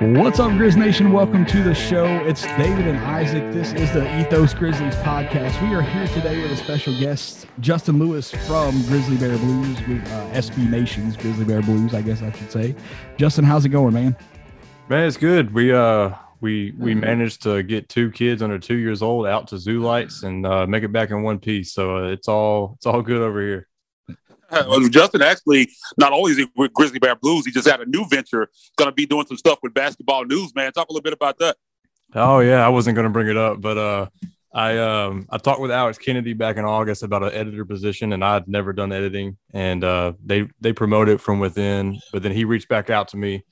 What's up, Grizz Nation? Welcome to the show. It's David and Isaac. This is the Ethos Grizzlies podcast. We are here today with a special guest, Justin Lewis from Grizzly Bear Blues, with uh, SB Nations Grizzly Bear Blues, I guess I should say. Justin, how's it going, man? Man, it's good. We uh we we managed to get two kids under two years old out to zoo lights and uh, make it back in one piece. So uh, it's all it's all good over here. Justin actually not only is he with Grizzly Bear Blues, he just had a new venture. Going to be doing some stuff with basketball news. Man, talk a little bit about that. Oh yeah, I wasn't going to bring it up, but uh, I um I talked with Alex Kennedy back in August about an editor position, and I'd never done editing, and uh, they they promote it from within. But then he reached back out to me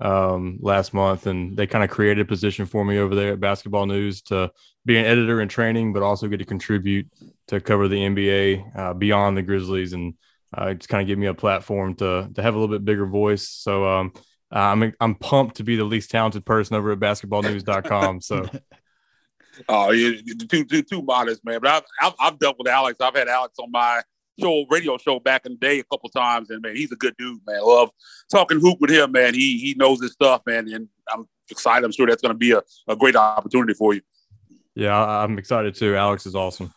um, last month, and they kind of created a position for me over there at Basketball News to be an editor in training, but also get to contribute to cover the NBA uh, beyond the Grizzlies and uh, just kind of give me a platform to to have a little bit bigger voice. So um, I'm I'm pumped to be the least talented person over at basketballnews.com. So. Oh, yeah, too too too modest, man. But I've, I've, I've dealt with Alex. I've had Alex on my show, radio show back in the day a couple times, and man, he's a good dude, man. Love talking hoop with him, man. He he knows his stuff, man, and I'm excited. I'm sure that's going to be a, a great opportunity for you. Yeah, I'm excited too. Alex is awesome.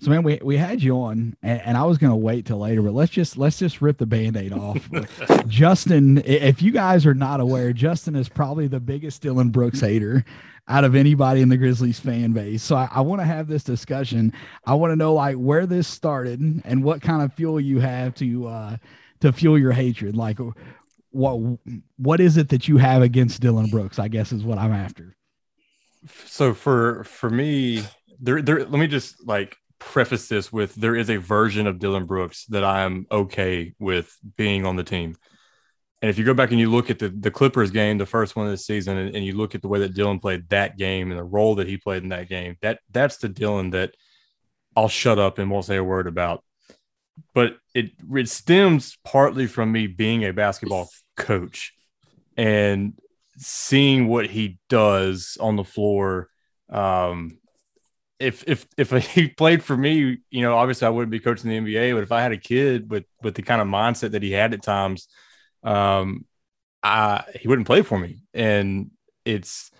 So man, we, we had you on and, and I was gonna wait till later, but let's just let's just rip the band-aid off. Justin, if you guys are not aware, Justin is probably the biggest Dillon Brooks hater out of anybody in the Grizzlies fan base. So I, I want to have this discussion. I want to know like where this started and what kind of fuel you have to uh to fuel your hatred. Like what what is it that you have against Dillon Brooks? I guess is what I'm after. So for for me, there there let me just like preface this with there is a version of Dillon Brooks that I am okay with being on the team. And if you go back and you look at the, the Clippers game, the first one of the season, and, and, you look at the way that Dillon played that game and the role that he played in that game, that that's the Dillon that I'll shut up and won't say a word about. But it it stems partly from me being a basketball coach and seeing what he does on the floor um, if if if he played for me, you know, obviously I wouldn't be coaching the NBA. But if I had a kid with with the kind of mindset that he had at times, um, I he wouldn't play for me. And it's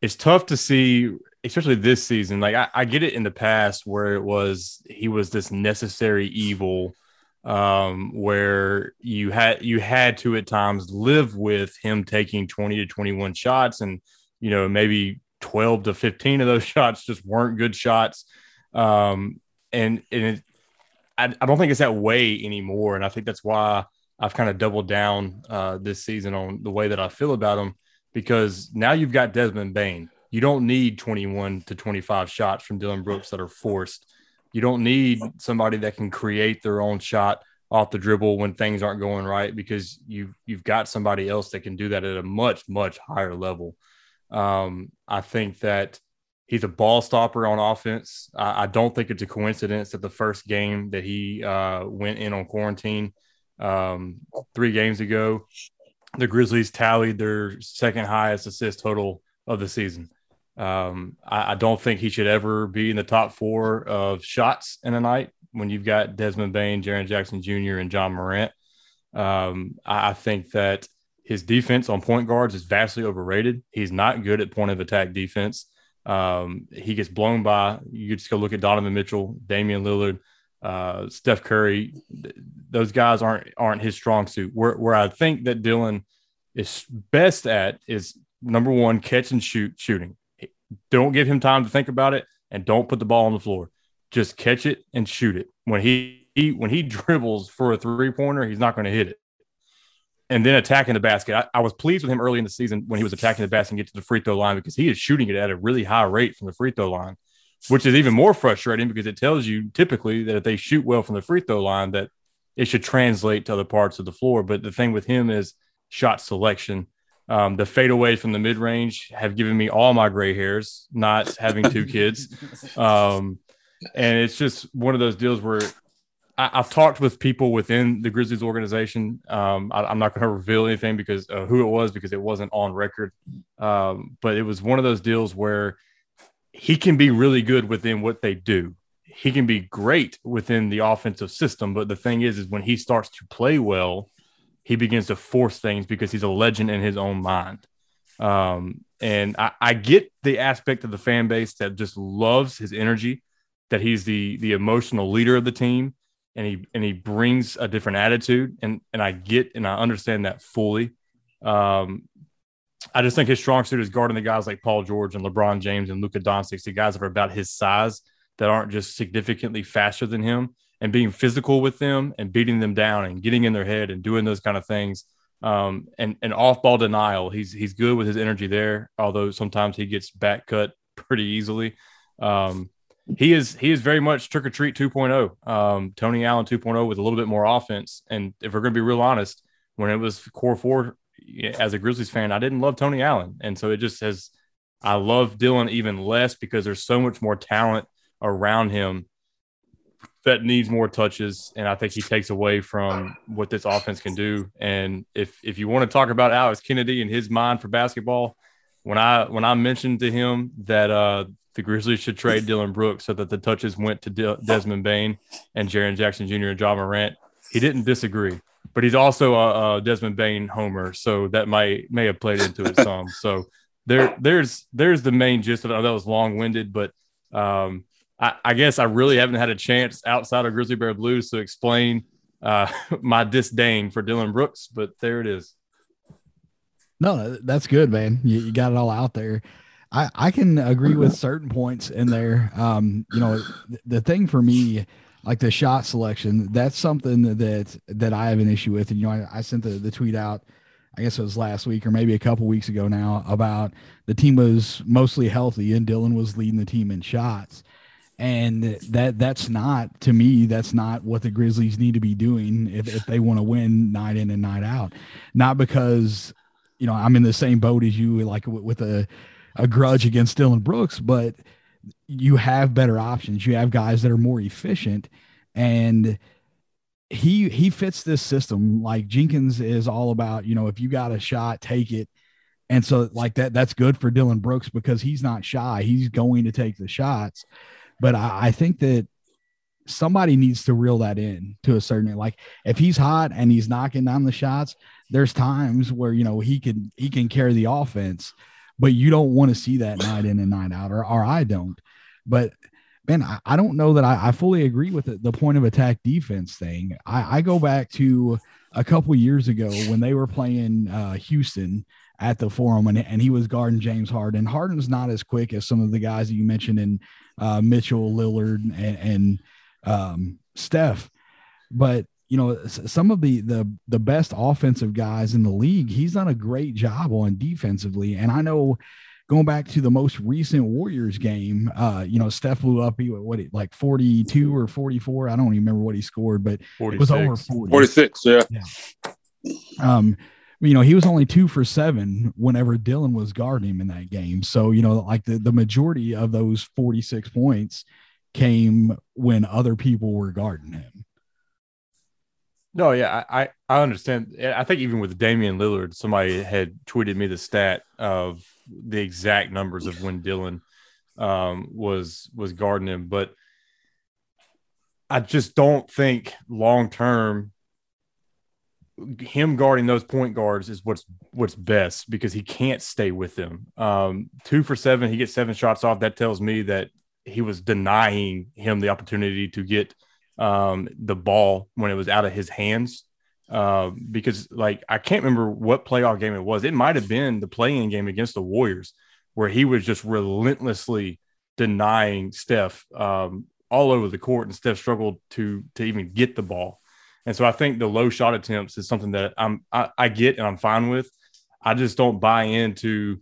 it's tough to see, especially this season. Like I, I get it in the past where it was he was this necessary evil, um, where you had you had to at times live with him taking twenty to twenty one shots and you know maybe 12 to 15 of those shots just weren't good shots. Um, and and it, I, I, don't think it's that way anymore. And I think that's why I've kind of doubled down uh, this season on the way that I feel about him because now you've got Desmond Bane. You don't need 21 to 25 shots from Dillon Brooks that are forced. You don't need somebody that can create their own shot off the dribble when things aren't going right because you've you've got somebody else that can do that at a much much higher level. Um, I think that he's a ball stopper on offense. I, I, don't think it's a coincidence that the first game that he uh, went in on quarantine um, three games ago, the Grizzlies tallied their second highest assist total of the season. Um, I, I, don't think he should ever be in the top four of shots in a night when you've got Desmond Bane, Jaren Jackson Jr., and Ja Morant. Um, I, I think that his defense on point guards is vastly overrated. He's not good at point of attack defense. Um, he gets blown by. You just go look at Donovan Mitchell, Damian Lillard, uh, Steph Curry. Those guys aren't aren't his strong suit. Where where I think that Dillon is best at is number one, catch and shoot shooting. Don't give him time to think about it, and don't put the ball on the floor. Just catch it and shoot it. When he, he when he dribbles for a three pointer, he's not going to hit it and then attacking the basket. I, I, was pleased with him early in the season when he was attacking the basket and get to the free throw line because he is shooting it at a really high rate from the free throw line, which is even more frustrating because it tells you typically that if they shoot well from the free throw line, that it should translate to other parts of the floor. But the thing with him is shot selection. Um, the fadeaways from the mid range have given me all my gray hairs, not having two kids. Um, and it's just one of those deals where I, have talked with people within the Grizzlies organization. Um, I, am not going to reveal anything because uh, who it was because it wasn't on record. Um, but it was one of those deals where he can be really good within what they do. He can be great within the offensive system. But the thing is, is when he starts to play well, he begins to force things because he's a legend in his own mind. Um, and I, I get the aspect of the fan base that just loves his energy, that he's the the emotional leader of the team, and he and he brings a different attitude. And and I get and I understand that fully. Um, I just think his strong suit is guarding the guys like Paul George and LeBron James and Luka Doncic, the guys that are about his size that aren't just significantly faster than him, and being physical with them and beating them down and getting in their head and doing those kind of things. Um, and and off ball denial, he's he's good with his energy there, although sometimes he gets back cut pretty easily. Um, he is he is very much trick or treat 2.0. Um, Tony Allen 2.0 with a little bit more offense. And if we're going to be real honest, when it was core four as a Grizzlies fan, I didn't love Tony Allen. And so it just has, I love Dillon even less because there's so much more talent around him that needs more touches. And I think he takes away from what this offense can do. And if, if you want to talk about Alex Kennedy and his mind for basketball, when I, when I mentioned to him that, uh, the Grizzlies should trade Dillon Brooks so that the touches went to De- Desmond Bane and Jaren Jackson Jr. and Ja Morant. He didn't disagree but he's also a, a, Desmond Bane homer, so that might may have played into it some. So there, there's there's the main gist of it. That was long winded, but um, I, I, guess I really haven't had a chance outside of Grizzly Bear Blues to explain uh, my disdain for Dillon Brooks. But there it is. No, that's good, man. You, you got it all out there. I, I can agree with certain points in there. Um, you know, the thing for me like the shot selection, that's something that that I have an issue with. And you know, I, I sent the, the tweet out, I guess it was last week or maybe a couple weeks ago now, about the team was mostly healthy and Dillon was leading the team in shots. And that that's not to me, that's not what the Grizzlies need to be doing if, if they want to win night in and night out. Not because, you know, I'm in the same boat as you, like with a, a grudge against Dillon Brooks, but you have better options. You have guys that are more efficient, and he he fits this system. Like Jenkins is all about, you know, if you got a shot, take it. And so like that, that's good for Dillon Brooks because he's not shy. He's going to take the shots. But I, I think that somebody needs to reel that in to a certain like if he's hot and he's knocking down the shots, there's times where you know he can he can carry the offense but you don't want to see that night in and night out, or, or I don't. But man, I, I don't know that I, I fully agree with the, the, point of attack defense thing. I, I go back to a couple years ago when they were playing uh, Houston at the forum and, and he was guarding James Harden. Harden's not as quick as some of the guys that you mentioned in uh, Mitchell, Lillard, and, and um, Steph, but you know some of the the the best offensive guys in the league he's done a great job on defensively. And i know going back to the most recent warriors game uh you know steph blew up he what like 42 or 44 i don't even remember what he scored but 46. it was over 40 46 yeah. yeah. Um you know he was only two for seven whenever Dillon was guarding him in that game. So you know like the, the majority of those 46 points came when other people were guarding him no, yeah, I, I understand. I think even with Damian Lillard, somebody had tweeted me the stat of the exact numbers of when Dillon um, was was guarding him, but I just don't think long term him guarding those point guards is what's what's best because he can't stay with them. Um, two for seven, he gets seven shots off. That tells me that he was denying him the opportunity to get um, the ball when it was out of his hands. Uh, because like I can't remember what playoff game it was. It might have been the play-in game against the Warriors, where he was just relentlessly denying Steph um, all over the court, and Steph struggled to to even get the ball. And so I think the low shot attempts is something that I'm I, I get and I'm fine with. I just don't buy into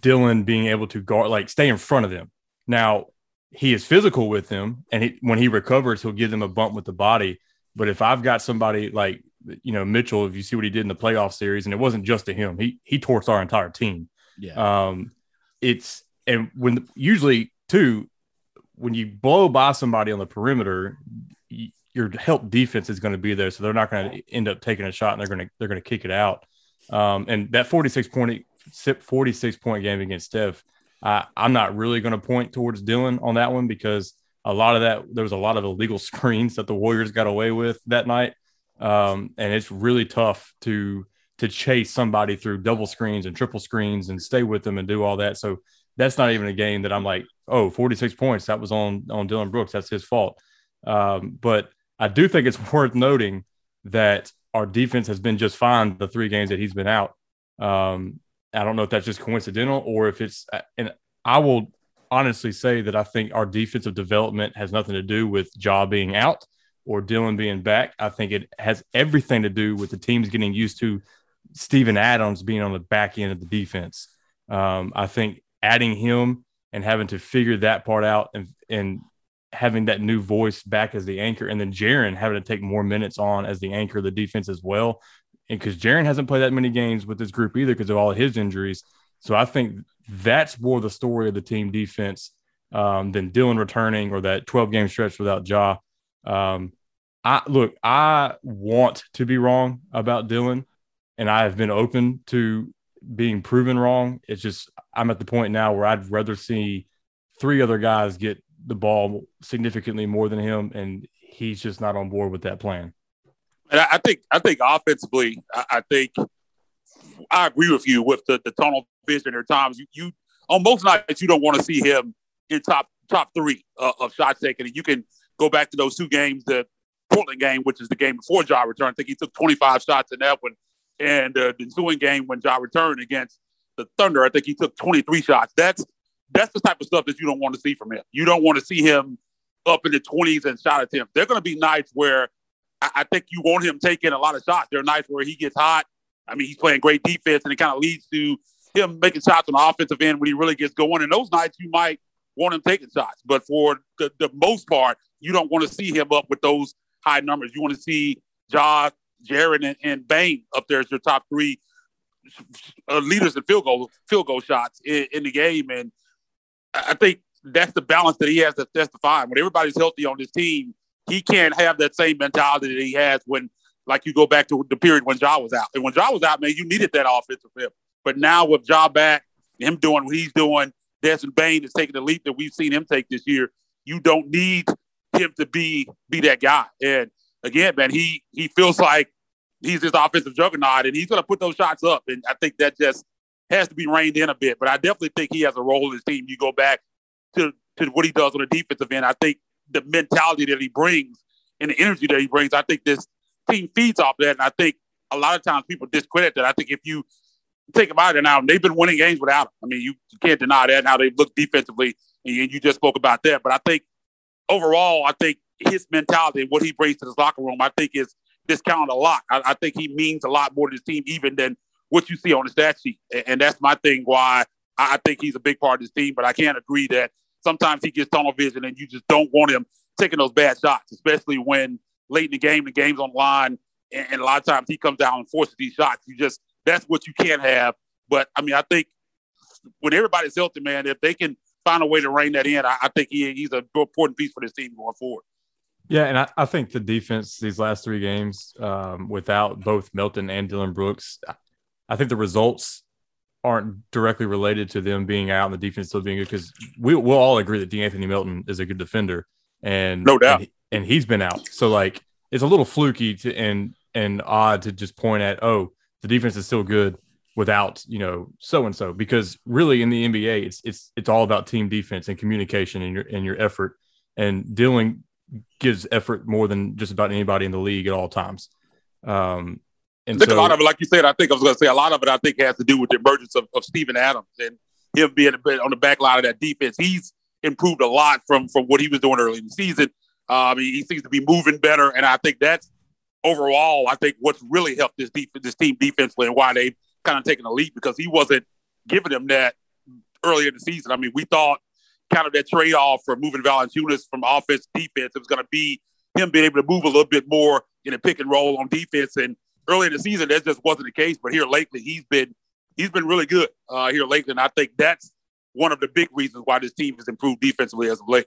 Dillon being able to guard like stay in front of them. Now he is physical with them, and he, when he recovers, he'll give them a bump with the body. But if I've got somebody like you know Mitchell, if you see what he did in the playoff series, and it wasn't just to him, he he torched our entire team. Yeah. Um, it's and when usually too, when you blow by somebody on the perimeter, your help defense is going to be there, so they're not going to end up taking a shot, and they're going to they're going to kick it out. Um, and that 46 point 46 point game against Steph I, I'm not really going to point towards Dillon on that one because a lot of that there was a lot of illegal screens that the Warriors got away with that night. um, and it's really tough to to chase somebody through double screens and triple screens and stay with them and do all that. So that's not even a game that I'm like, oh, 46 points. That was on on Dillon Brooks. That's his fault. Um, but I do think it's worth noting that our defense has been just fine the three games that he's been out. Um, I don't know if that's just coincidental or if it's, and I will honestly say that I think our defensive development has nothing to do with Ja being out or Dillon being back. I think it has everything to do with the teams getting used to Steven Adams being on the back end of the defense. Um, I think adding him and having to figure that part out and, and having that new voice back as the anchor, and then Jaren having to take more minutes on as the anchor of the defense as well. And because Jaren hasn't played that many games with this group either because of all of his injuries. So I think that's more the story of the team defense um, than Dillon returning or that 12 game stretch without Ja. Um, I look, I want to be wrong about Dillon, and I have been open to being proven wrong. It's just I'm at the point now where I'd rather see three other guys get the ball significantly more than him, and he's just not on board with that plan. And I think I think offensively, I, I think I agree with you with the, the tunnel vision. There times you, you on most nights you don't want to see him in top top three uh, of shots taken. And you can go back to those two games, the Portland game, which is the game before Ja returned. I think he took 25 shots in that one, and uh, the ensuing game when Ja returned against the Thunder, I think he took 23 shots. That's that's the type of stuff that you don't want to see from him. You don't want to see him up in the 20s and shot attempts. There are going to be nights where I, I, think you want him taking a lot of shots. There are nights where he gets hot. I mean, he's playing great defense, and it kind of leads to him making shots on the offensive end when he really gets going. And those nights, you might want him taking shots. But for the, the most part, you don't want to see him up with those high numbers. You want to see Josh, Jaren, and, and Bane up there as your top three uh, leaders in field goal field goal shots in, in, the game. And I think that's the balance that he has to, that's When everybody's healthy on this team, he can't have that same mentality that he has when, like, you go back to the period when Ja was out. And when Ja was out, man, you needed that offensive him. But now with Ja back, him doing what he's doing, Desmond Bane is taking the leap that we've seen him take this year. You don't need him to be be that guy. And again, man, he he feels like he's this offensive juggernaut, and he's going to put those shots up. And I think that just has to be reined in a bit. But I definitely think he has a role in his team. You go back to to what he does on the defensive end. I think the mentality that he brings and the energy that he brings, I think this team feeds off that. And I think a lot of times people discredit that. I think if you think about it now, and they've been winning games without him. I mean, you can't deny that and how they look defensively. And you just spoke about that. But I think overall, I think his mentality and what he brings to this locker room, I think is discounted a lot. I, I think he means a lot more to his team even than what you see on the stat sheet. And, and that's my thing why I, I think he's a big part of this team. But I can't agree that sometimes he gets tunnel vision and you just don't want him taking those bad shots, especially when late in the game, the game's on line. And, and a lot of times he comes down and forces these shots. You just, that's what you can't have. But I mean, I think when everybody's healthy, man, if they can find a way to rein that in, I, I think he, he's an important piece for this team going forward. Yeah, and I, I think the defense these last three games, um, without both Melton and Dillon Brooks, I think the results aren't directly related to them being out and the defense still being good because we, we'll all agree that De'Anthony Melton is a good defender, and no doubt, and, and he's been out. So like, it's a little fluky to, and and odd to just point at, oh, the defense is still good without you know so and so because really in the NBA it's it's it's all about team defense and communication and your and your effort and Dillon gives effort more than just about anybody in the league at all times. Um, and I think so, a lot of it, like you said, I think I was going to say a lot of it. I think has to do with the emergence of, of Steven Adams and him being a bit on the back line of that defense. He's improved a lot from from what he was doing early in the season. Um, he, he seems to be moving better, and I think that's overall. I think what's really helped this defense, this team defensively, and why they've kind of taken a leap because he wasn't giving them that earlier in the season. I mean, we thought kind of that trade off for moving Valanciunas from offense to defense. It was going to be him being able to move a little bit more in a pick and roll on defense. And early in the season, that just wasn't the case. But here lately, he's been he's been really good uh, here lately, and I think that's one of the big reasons why this team has improved defensively as of late.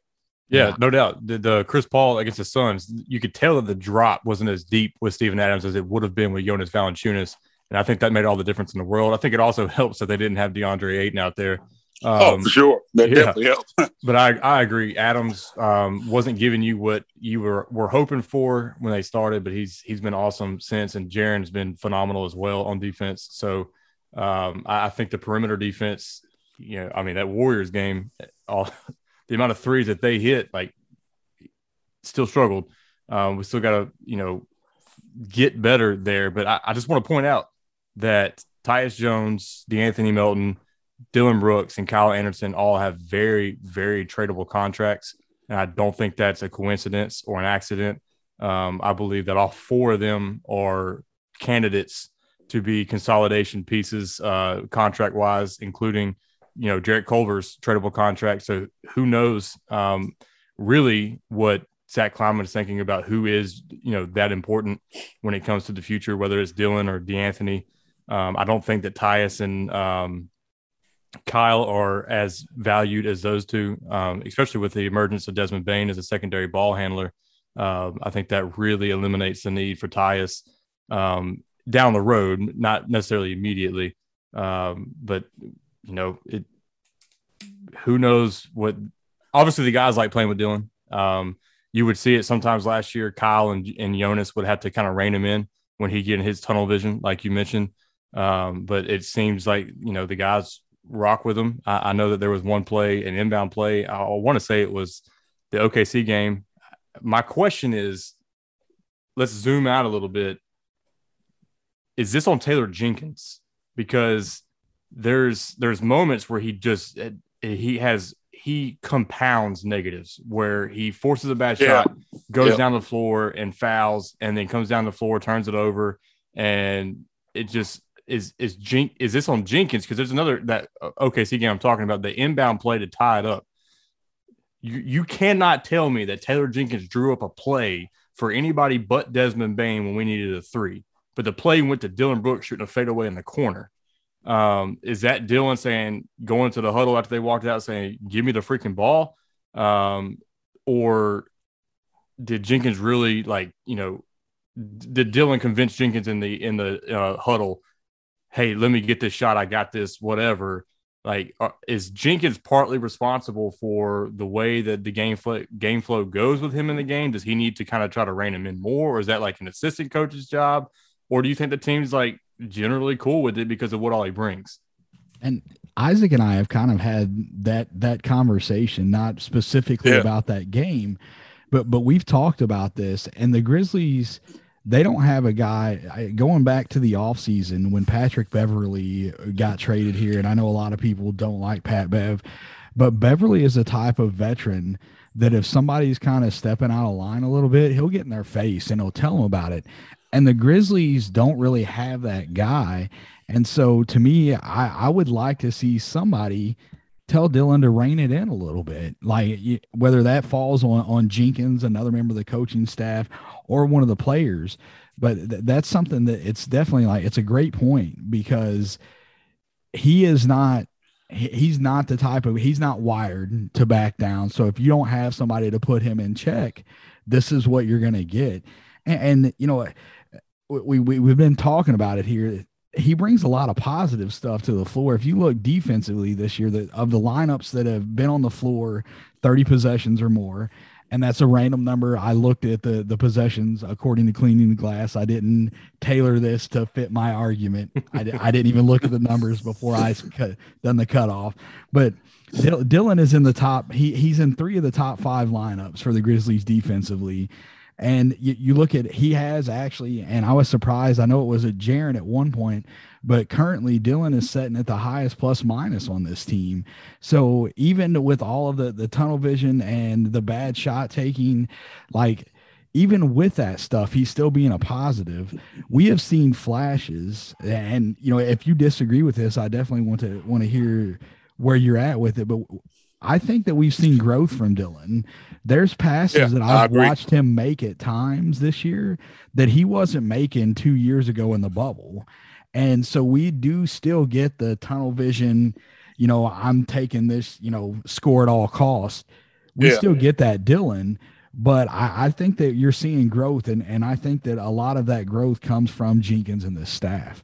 Yeah, no doubt. The, the, Chris Paul against the Suns, you could tell that the drop wasn't as deep with Steven Adams as it would have been with Jonas Valanciunas, and I think that made all the difference in the world. I think it also helps that they didn't have DeAndre Ayton out there Um, oh, for sure. That yeah. definitely helps. but I, I agree. Adams um, wasn't giving you what you were were hoping for when they started, but he's he's been awesome since, and Jaren's been phenomenal as well on defense. So um, I, I, think the perimeter defense, you know, I mean that Warriors game, all the amount of threes that they hit, like, still struggled. Um, we still got to you know get better there. But I, I just want to point out that Tyus Jones, DeAnthony Melton Dillon Brooks and Kyle Anderson all have very, very tradable contracts. And I don't think that's a coincidence or an accident. Um, I believe that all four of them are candidates to be consolidation pieces, uh, contract wise, including, you know, Jarrett Culver's tradable contract. So who knows um, really what Zach Kleiman is thinking about who is, you know, that important when it comes to the future, whether it's Dillon or DeAnthony. Um, I don't think that Tyus and um, Kyle are as valued as those two, um, especially with the emergence of Desmond Bane as a secondary ball handler. Uh, I think that really eliminates the need for Tyus um, down the road, not necessarily immediately. Um, but you know, it. Who knows what? Obviously, the guys like playing with Dillon. Um, you would see it sometimes last year. Kyle and, and Jonas would have to kind of rein him in when he get in his tunnel vision, like you mentioned. Um, but it seems like you know the guys rock with them. I, I, know that there was one play, an inbound play. I, I want to say it was the OKC game. My question is, let's zoom out a little bit. Is this on Taylor Jenkins? Because there's there's moments where he just eh, he has he compounds negatives where he forces a bad yeah. shot, goes yep. down the floor and fouls, and then comes down the floor, turns it over, and it just is is Jen- is this on Jenkins? Because there's another that uh, OKC game I'm talking about the inbound play to tie it up. You you cannot tell me that Taylor Jenkins drew up a play for anybody but Desmond Bane when we needed a three, but the play went to Dillon Brooks shooting a fadeaway in the corner. Um, is that Dillon saying going to the huddle after they walked out saying, "Give me the freaking ball," um, or did Jenkins really like you know? Did Dillon convince Jenkins in the in the uh, huddle hey, let me get this shot. I got this, whatever. Like, uh, is Jenkins partly responsible for the way that the game flow, game flow goes with him in the game? Does he need to kind of try to rein him in more, or is that like an assistant coach's job? Or do you think the team's like generally cool with it because of what all he brings? And Isaac and I have kind of had that that conversation, not specifically yeah. about that game, but but we've talked about this, and the Grizzlies they don't have a guy going back to the offseason when Patrick Beverley got traded here. And I know a lot of people don't like Pat Bev, but Beverley is a type of veteran that if somebody's kind of stepping out of line a little bit, he'll get in their face and he'll tell them about it. And the Grizzlies don't really have that guy. And so to me, I, I would like to see somebody tell Dillon to rein it in a little bit. Like whether that falls on on Jenkins, another member of the coaching staff, or one of the players. But th- that's something that it's definitely like it's a great point because he is not he's not the type of he's not wired to back down. So if you don't have somebody to put him in check, this is what you're going to get. And, and, you know, we, we we've been talking about it here he brings a lot of positive stuff to the floor. If you look defensively this year, that of the lineups that have been on the floor 30 possessions or more, and that's a random number. I looked at the the possessions according to cleaning the glass. I didn't tailor this to fit my argument. I, I didn't even look at the numbers before I cut, done the cutoff. But Dillon is in the top. He he's in three of the top five lineups for the Grizzlies defensively. And you, you look at he has actually, and I was surprised. I know it was a Jaren at one point, but currently Dillon is setting at the highest plus minus on this team. So even with all of the the tunnel vision and the bad shot taking, like even with that stuff, he's still being a positive. We have seen flashes, and you know, if you disagree with this, I definitely want to want to hear where you're at with it. But I think that we've seen growth from Dillon. There's passes yeah, that I've watched him make at times this year that he wasn't making two years ago in the bubble. And so we do still get the tunnel vision, you know, I'm taking this, you know, score at all costs. We yeah. still get that Dillon, but I, I, think that you're seeing growth, and, and I think that a lot of that growth comes from Jenkins and the staff.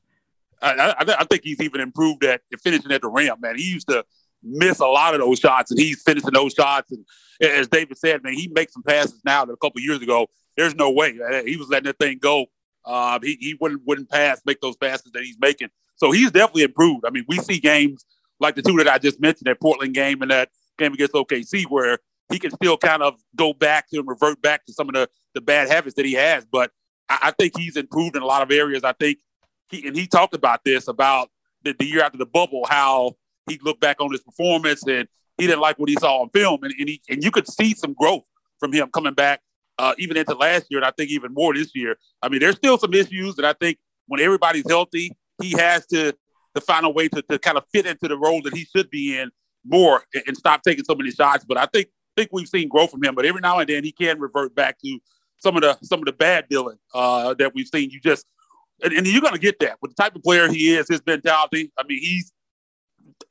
I, I, I think he's even improved at finishing at the ramp, man. He used to miss a lot of those shots, and he's finishing those shots. And as David said, man, he makes some passes now that a couple years ago, there's no way he was letting that thing go. Uh, he, he wouldn't wouldn't pass, make those passes that he's making. So he's definitely improved. I mean, we see games like the two that I just mentioned, that Portland game and that game against OKC, where he can still kind of go back to and revert back to some of the, the bad habits that he has. But I, I think he's improved in a lot of areas. I think he and he talked about this about the, the year after the bubble, how he looked back on his performance and he didn't like what he saw on film, and and, he, and you could see some growth from him coming back uh, even into last year, and I think even more this year. I mean, there's still some issues that I think when everybody's healthy, he has to to find a way to, to kind of fit into the role that he should be in more and, and stop taking so many shots. But I think think we've seen growth from him. But every now and then he can revert back to some of the some of the bad Dillon uh, that we've seen. You just and, and you're to get that with the type of player he is, his mentality. I mean, he's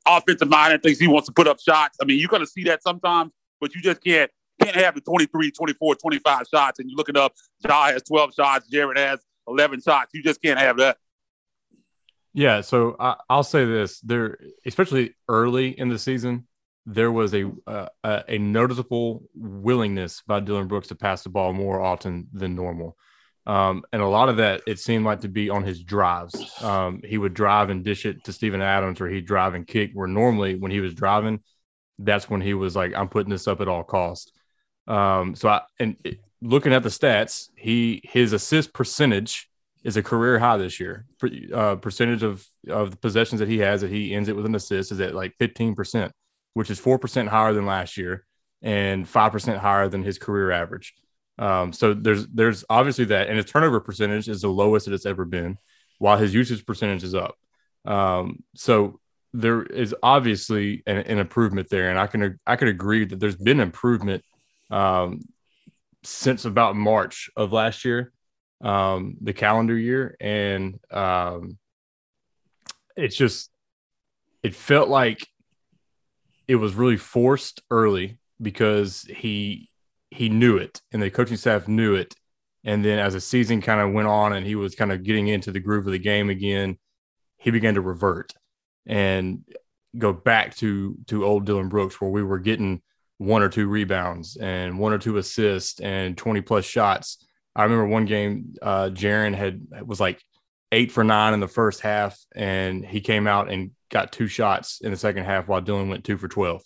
offensive mind and thinks he wants to put up shots. I mean, you're going to see that sometimes, but you just can't can't have the 23, 24, 25 shots and you're looking up. Ja has 12 shots, Jaren has 11 shots. You just can't have that. Yeah, so I, will say this: there, especially early in the season, there was a, uh, a noticeable willingness by Dillon Brooks to pass the ball more often than normal. Um, and a lot of that it seemed like to be on his drives. Um, he would drive and dish it to Steven Adams, or he'd drive and kick. Where normally when he was driving, that's when he was like, "I'm putting this up at all costs." Um, so I and it, looking at the stats, he his assist percentage is a career high this year. Uh, percentage of of the possessions that he has that he ends it with an assist is at like 15 percent, which is four percent higher than last year and five percent higher than his career average. Um, so there's there's obviously that, and his turnover percentage is the lowest that it's ever been, while his usage percentage is up. Um, so there is obviously an, an, improvement there, and I can I can agree that there's been improvement um, since about March of last year, um, the calendar year, and um, it's just it felt like it was really forced early because he he knew it and the coaching staff knew it. And then as the season kind of went on and he was kind of getting into the groove of the game again, he began to revert and go back to to old Dillon Brooks where we were getting one or two rebounds and one or two assists and 20 plus shots. I remember one game uh Jaren had was like eight for nine in the first half and he came out and got two shots in the second half while Dillon went two for 12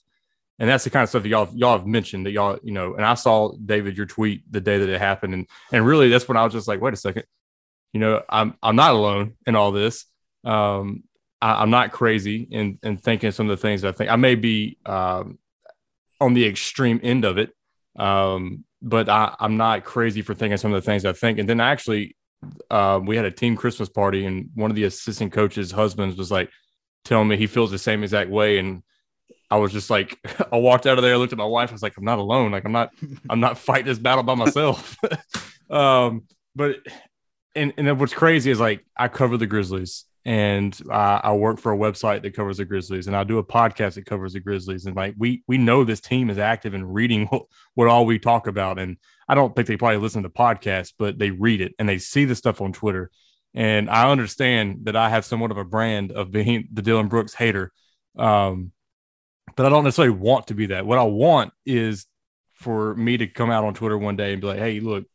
and that's the kind of stuff that y'all y'all have mentioned that y'all you know and i saw david your tweet the day that it happened. And and really that's when i was just like wait a second. You know i'm i'm not alone in all this. Um I, am not crazy in in thinking some of the things i think. I may be um on the extreme end of it um but I, i'm not crazy for thinking some of the things i think. And then actually uh, we had a team christmas party and one of the assistant coaches husbands was like telling me he feels the same exact way. And I was just like, I walked out of there, I looked at my wife, I was like, I'm not alone. Like I'm not, I'm not fighting this battle by myself. um, but and and then what's crazy is like I cover the Grizzlies and uh, I work for a website that covers the Grizzlies and I do a podcast that covers the Grizzlies and like we we know this team is active and reading what, what all we talk about and I don't think they probably listen to podcasts but they read it and they see the stuff on Twitter and I understand that I have somewhat of a brand of being the Dillon Brooks hater um, but I don't necessarily want to be that. What I want is for me to come out on Twitter one day and be like, "Hey, look,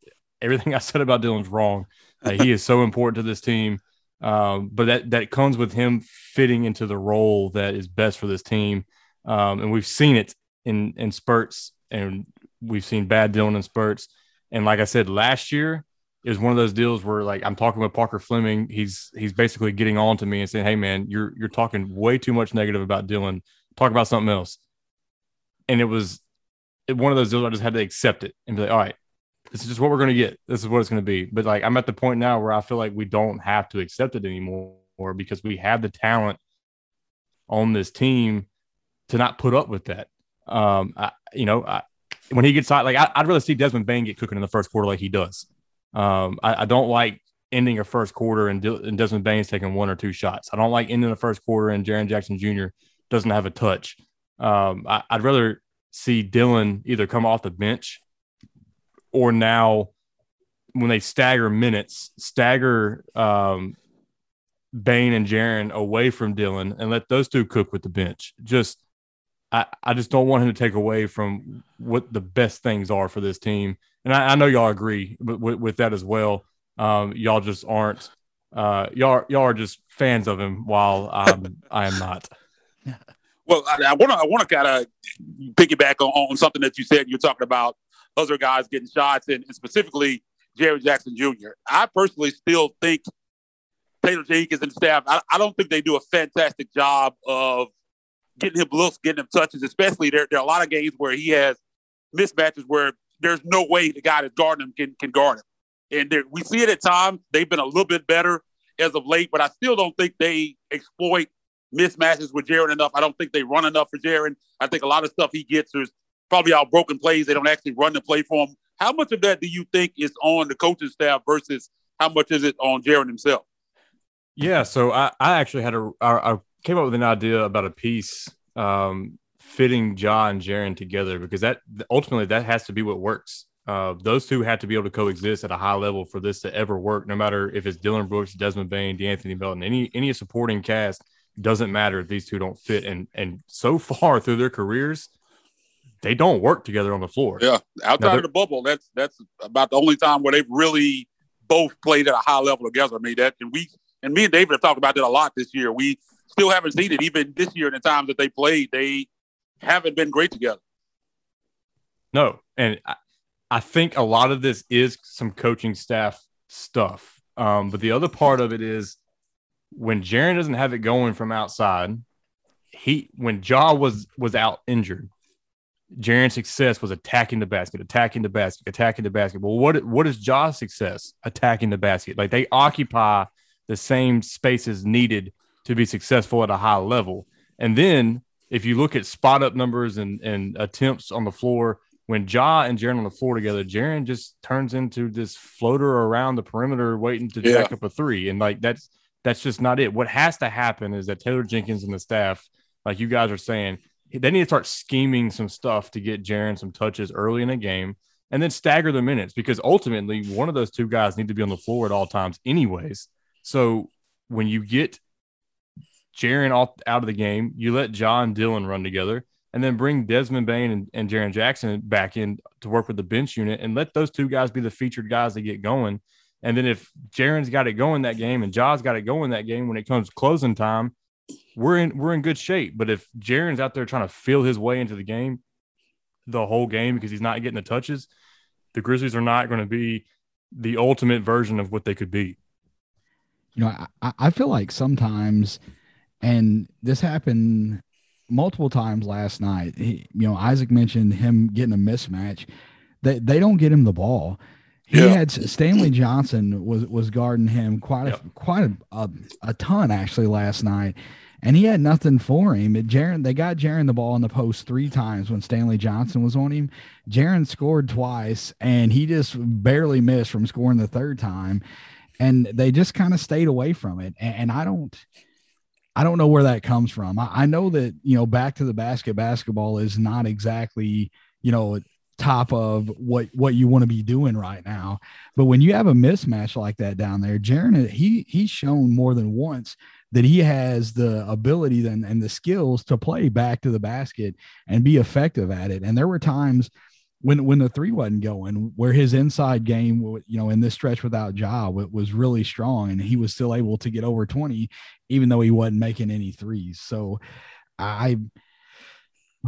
everything I said about Dillon's wrong. Uh, he is so important to this team." Um, but that that comes with him fitting into the role that is best for this team, um, and we've seen it in in spurts, and we've seen bad Dillon in spurts. And like I said, last year is one of those deals where like I'm talking with Parker Fleming, he's he's basically getting on to me and saying, "Hey, man, you're you're talking way too much negative about Dillon. talk about something else. And it was one of those deals I just had to accept it and be like, all right, this is just what we're going to get. This is what it's going to be. But like, I'm at the point now where I feel like we don't have to accept it anymore because we have the talent on this team to not put up with that. Um, I, you know, I, when he gets hot, like I, would rather see Desmond Bane get cooking in the first quarter like he does. Um, I, I don't like ending a first quarter and, and Desmond Bane's taking one or two shots. I don't like ending the first quarter and Jaren Jackson Jr doesn't have a touch. Um, I, would rather see Dillon either come off the bench or now when they stagger minutes, stagger um, Bane and Jaren away from Dillon and let those two cook with the bench. Just I, I just don't want him to take away from what the best things are for this team. And I, I know y'all agree with, with that as well. Um, y'all just aren't uh, y'all y'all are just fans of him, while um, I am not. Well, I want to I want to kind of piggyback on, on something that you said. You're talking about other guys getting shots, and, and specifically Jaren Jackson Jr. I personally still think Taylor Jenkins and staff. I, I don't think they do a fantastic job of getting him looks, getting him touches. Especially there, there are a lot of games where he has mismatches where there's no way the guy that's guarding him can, can guard him. And there, we see it at times. They've been a little bit better as of late, but I still don't think they exploit mismatches with Jaren enough. I don't think they run enough for Jaren. I think a lot of stuff he gets is probably out broken plays. They don't actually run the play for him. How much of that do you think is on the coaching staff versus how much is it on Jaren himself? Yeah, so I, I actually had a I, I came up with an idea about a piece um, fitting Ja and Jaren together because that ultimately that has to be what works. Uh, those two have to be able to coexist at a high level for this to ever work. No matter if it's Dillon Brooks, Desmond Bane, De'Anthony Melton, any any supporting cast doesn't matter if these two don't fit. And and so far through their careers, they don't work together on the floor. Yeah, outside of the bubble, that's that's about the only time where they've really both played at a high level together. I mean that, and we and me and David have talked about that a lot this year. We still haven't seen it, even this year in the times that they played, they haven't been great together. No, and I, I think a lot of this is some coaching staff stuff. Um, but the other part of it is when Jaren doesn't have it going from outside, he when Ja was was out injured, Jaren's success was attacking the basket, attacking the basket, attacking the basket. Well, what what is Ja's success? Attacking the basket. Like they occupy the same spaces needed to be successful at a high level. And then if you look at spot up numbers and, and attempts on the floor, when Ja and Jaren on the floor together, Jaren just turns into this floater around the perimeter waiting to yeah. jack up a three. And like that's that's just not it. What has to happen is that Taylor Jenkins and the staff, like you guys are saying, they need to start scheming some stuff to get Jaren some touches early in a game and then stagger the minutes because ultimately one of those two guys need to be on the floor at all times, anyways. So when you get Jaren off out of the game, you let John Dillon run together and then bring Desmond Bane and, and Jaren Jackson back in to work with the bench unit and let those two guys be the featured guys that get going. And then if Jaren's got it going that game and Ja's got it going that game when it comes closing time, we're in we're in good shape. But if Jaren's out there trying to feel his way into the game the whole game because he's not getting the touches, the Grizzlies are not going to be the ultimate version of what they could be. You know, I, I feel like sometimes, and this happened multiple times last night. He, you know, Isaac mentioned him getting a mismatch. They they don't get him the ball. He yeah. had Stanley Johnson was was guarding him quite a quite a, a, a ton actually last night, and he had nothing for him. Jaren, they got Jaren the ball in the post three times when Stanley Johnson was on him. Jaren scored twice, and he just barely missed from scoring the third time, and they just kind of stayed away from it. And, and I don't. I don't know where that comes from. I, I, know that, you know, back to the basket basketball is not exactly, you know, top of what what you want to be doing right now. But when you have a mismatch like that down there, Jaren, uh, he he's shown more than once that he has the ability and, and the skills to play back to the basket and be effective at it. And there were times when when the three wasn't going, where his inside game, you know, in this stretch without Ja, was really strong, and he was still able to get over twenty, even though he wasn't making any threes. So, I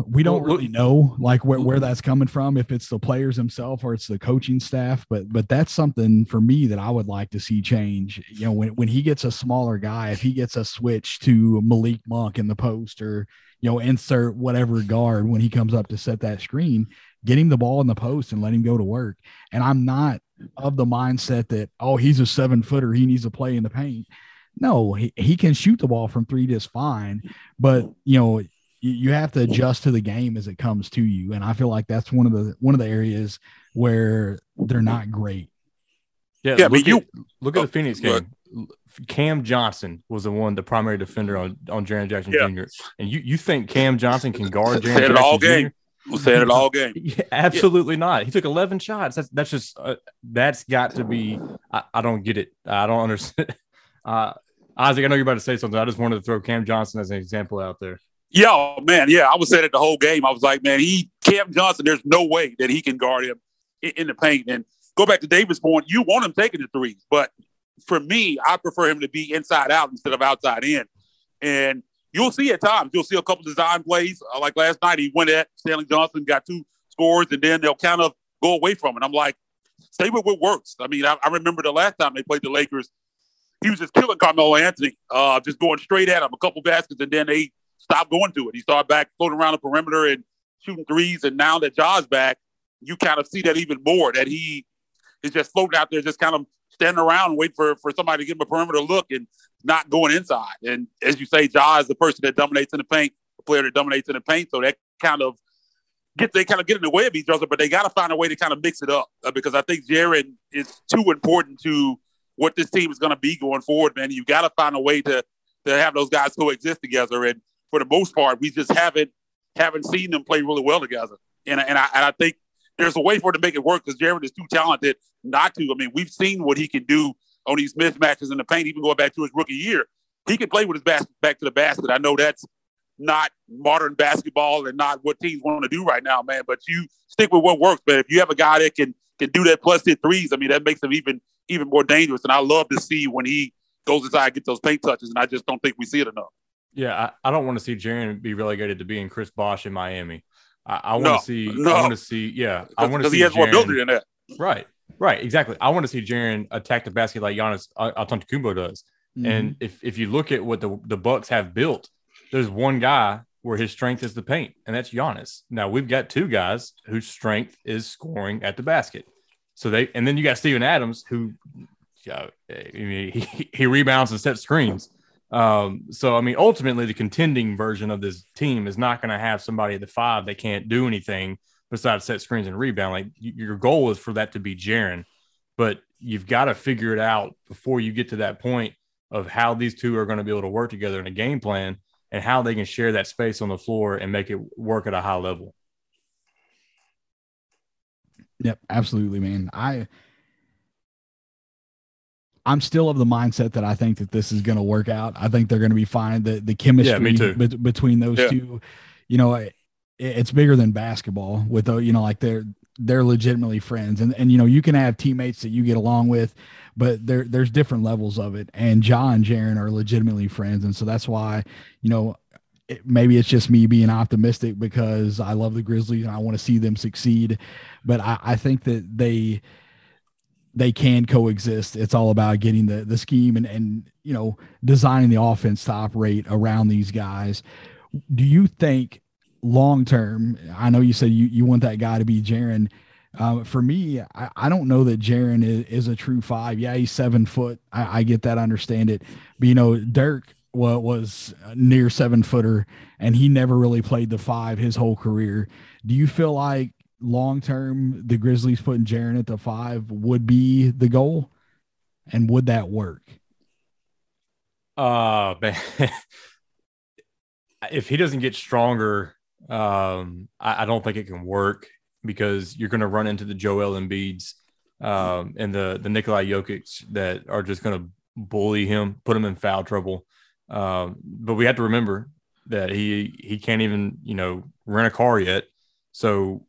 we don't really know like where, where that's coming from if it's the players themselves or it's the coaching staff but but that's something for me that i would like to see change you know when, when he gets a smaller guy if he gets a switch to malik monk in the post or you know insert whatever guard when he comes up to set that screen get him the ball in the post and let him go to work. And I'm not of the mindset that, oh, he's a seven footer. He needs to play in the paint. No, he, he can shoot the ball from three just fine. But, you know, you, you have to adjust to the game as it comes to you. And I feel like that's one of the, one of the areas where they're not great. Yeah. yeah look, you, at, look at the oh, Phoenix game. Cam Johnson was the one, the primary defender on, on Jaren Jackson yeah. Jr. And you, you think Cam Johnson can guard Jaren Jackson Jr.? We'll say it all game. Yeah, absolutely yeah. not. He took 11 shots. That's that's just uh, that's got to be. I, I, don't get it. I don't understand. Uh, Isaac, I know you're about to say something. I just wanted to throw Cam Johnson as an example out there. Yeah, man. Yeah, I was saying it the whole game. I was like, man, he Cam Johnson. There's no way that he can guard him in, in the paint. And go back to David's point. You want him taking the threes, but for me, I prefer him to be inside out instead of outside in. And you'll see at times, you'll see a couple design plays. Uh, like last night, he went at Stanley Johnson, got two scores, and then they'll kind of go away from it. I'm like, stay with what works. I mean, I, I remember the last time they played the Lakers, he was just killing Carmelo Anthony, uh, just going straight at him, a couple baskets, and then they stopped going to it. He started back floating around the perimeter and shooting threes. And now that Ja's back, you kind of see that even more that he is just floating out there, just kind of standing around and wait for, for somebody to give him a perimeter look and not going inside. And as you say, Ja is the person that dominates in the paint, the player that dominates in the paint. So that kind of get they kind of get in the way of each other, but they got to find a way to kind of mix it up uh, because I think Jaren is too important to what this team is going to be going forward, man. You got to find a way to to have those guys coexist together. And for the most part, we just haven't haven't seen them play really well together. And and I, and I think there's a way for it to make it work because Jaren is too talented not to. I mean, we've seen what he can do on these mismatches in the paint, even going back to his rookie year. He can play with his back back to the basket. I know that's not modern basketball and not what teams want to do right now, man. But you stick with what works. But if you have a guy that can can do that plus hit threes, I mean, that makes him even even more dangerous. And I love to see when he goes inside and those paint touches. And I just don't think we see it enough. Yeah, I, I don't want to see Jaren be relegated to being Chris Bosh in Miami. I, I want no, to see. No. I want to see. Yeah, I want to see. He has Jaren, more ability than that. Right. Right. Exactly. I want to see Jaren attack the basket like Giannis Antetokounmpo does. Mm-hmm. And if if you look at what the the Bucks have built, there's one guy where his strength is the paint, and that's Giannis. Now we've got two guys whose strength is scoring at the basket. So they and then you got Steven Adams who, uh, I mean, he, he rebounds and sets screens. Um, so I mean, ultimately, the contending version of this team is not going to have somebody at the five that can't do anything besides set screens and rebound. Like your goal is for that to be Jaren, but you've got to figure it out before you get to that point of how these two are going to be able to work together in a game plan and how they can share that space on the floor and make it work at a high level. Yep, absolutely, man. I I'm still of the mindset that I think that this is going to work out. I think they're going to be fine. The the chemistry yeah, be- between those yeah. two, you know, it, it's bigger than basketball. With uh, you know, like they're they're legitimately friends, and and you know, you can have teammates that you get along with, but there there's different levels of it. And Ja and Jaren are legitimately friends, and so that's why you know. It, maybe it's just me being optimistic because I love the Grizzlies and I want to see them succeed, but I, I think that they they can coexist. It's all about getting the the scheme and and you know designing the offense to operate around these guys. Do you think long term? I know you said you you want that guy to be Jaren. Um, for me, I, I, don't know that Jaren is, is, a true five. Yeah, he's seven foot. I, I, get that, understand it. But you know, Dirk well, was near seven footer, and he never really played the five his whole career. Do you feel like long term, the Grizzlies putting Jaren at the five would be the goal, and would that work? Uh, man. if he doesn't get stronger, um, I, I, don't think it can work because you're going to run into the Joel Embiid's um, and the the Nikolai Jokic that are just going to bully him, put him in foul trouble. Um, but we have to remember that he he can't even you know rent a car yet. So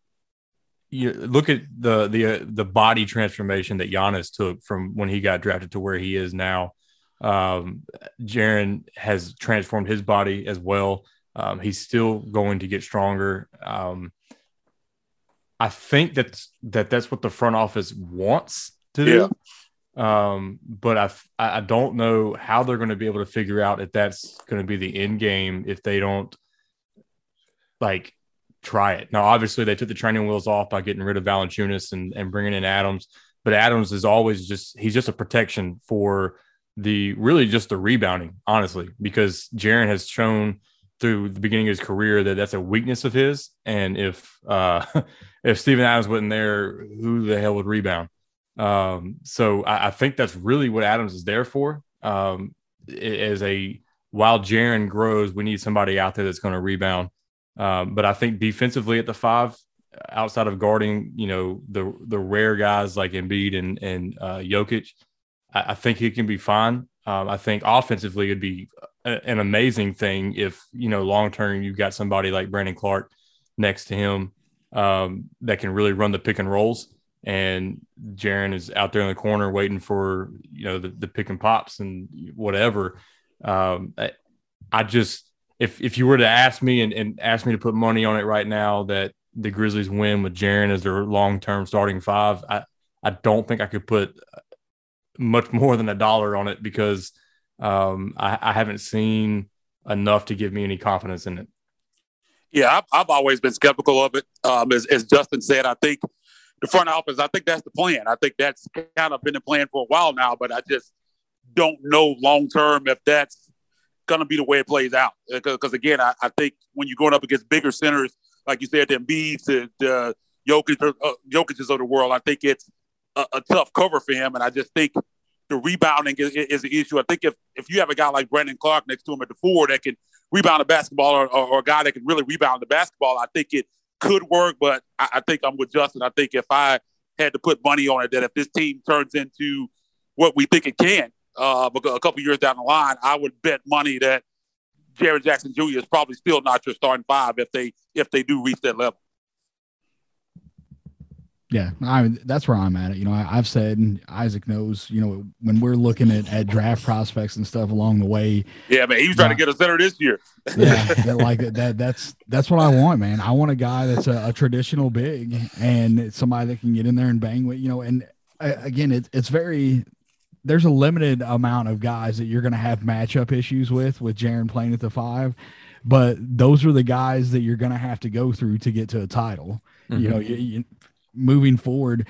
you look at the the uh, the body transformation that Giannis took from when he got drafted to where he is now. Um, Jaren has transformed his body as well. Um, he's still going to get stronger. Um, I think that's that that's what the front office wants to do. Yeah. Um, but I I don't know how they're going to be able to figure out if that's going to be the end game if they don't like try it. Now, obviously, they took the training wheels off by getting rid of Valanciunas and, and bringing in Adams. But Adams is always just he's just a protection for the really just the rebounding, honestly, because Jaren has shown through the beginning of his career that that's a weakness of his. And if uh, if Steven Adams wasn't there, who the hell would rebound? Um, so I, I, think that's really what Adams is there for. Um, as a while Jaren grows, we need somebody out there that's going to rebound. Um, but I think defensively at the five, outside of guarding, you know, the the rare guys like Embiid and and uh, Jokic, I, I think he can be fine. Um, I think offensively it'd be a, an amazing thing if you know long term you've got somebody like Brandon Clarke next to him um, that can really run the pick and rolls. And Jaren is out there in the corner waiting for you know the, the pick and pops and whatever. Um, I, I just if if you were to ask me and, and ask me to put money on it right now that the Grizzlies win with Jaren as their long term starting five, I I don't think I could put much more than a dollar on it because um, I, I haven't seen enough to give me any confidence in it. Yeah, I've, I've always been skeptical of it. Um, as, as Justin said, I think the front office, I think that's the plan. I think that's kind of been the plan for a while now, but I just don't know long term if that's going to be the way it plays out. Uh, because again, I, I, think when you're going up against bigger centers, like you said, the Embiid, the, the uh, Jokic, uh, uh Jokic's of the world, I think it's a, a, tough cover for him. And I just think the rebounding is, is an issue. I think if, if you have a guy like Brandon Clarke next to him at the four that can rebound the basketball or, or, or, a guy that can really rebound the basketball, I think it could work. But I, I think I'm with Justin. I think if I had to put money on it, that if this team turns into what we think it can, uh, a couple years down the line, I would bet money that Jaren Jackson Jr. is probably still not your starting five if they if they do reach that level. Yeah, I that's where I'm at. It. You know, I, have said, and Isaac knows. You know, when we're looking at, at draft prospects and stuff along the way. Yeah, man, he was trying to get a center this year. yeah, that, like that. That's that's what I want, man. I want a guy that's a, a, traditional big and somebody that can get in there and bang with. You know, and uh, again, it's it's very. There's a limited amount of guys that you're going to have matchup issues with with Jaren playing at the five, but those are the guys that you're going to have to go through to get to a title. Mm-hmm. You know, you, you, moving forward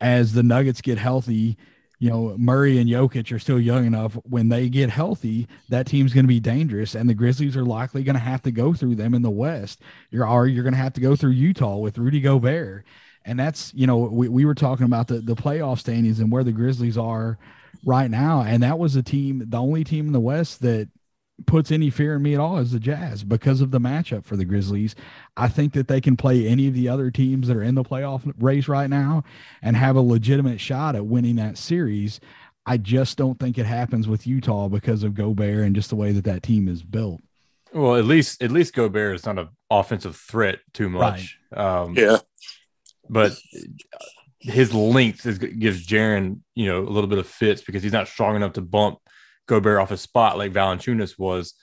as the Nuggets get healthy. You know, Murray and Jokic are still young enough. When they get healthy, that team's going to be dangerous, and the Grizzlies are likely going to have to go through them in the West. You're or you're going to have to go through Utah with Rudy Gobert, and that's you know we, we were talking about the the playoff standings and where the Grizzlies are right now, and that was a team, the only team in the West that puts any fear in me at all is the Jazz because of the matchup for the Grizzlies. I think that they can play any of the other teams that are in the playoff race right now and have a legitimate shot at winning that series. I just don't think it happens with Utah because of Gobert and just the way that that team is built. Well, at least at least Gobert is not an offensive threat too much. Right. Um, yeah, but his length is, gives Jaren you know a little bit of fits because he's not strong enough to bump Gobert off his spot like Valanciunas was.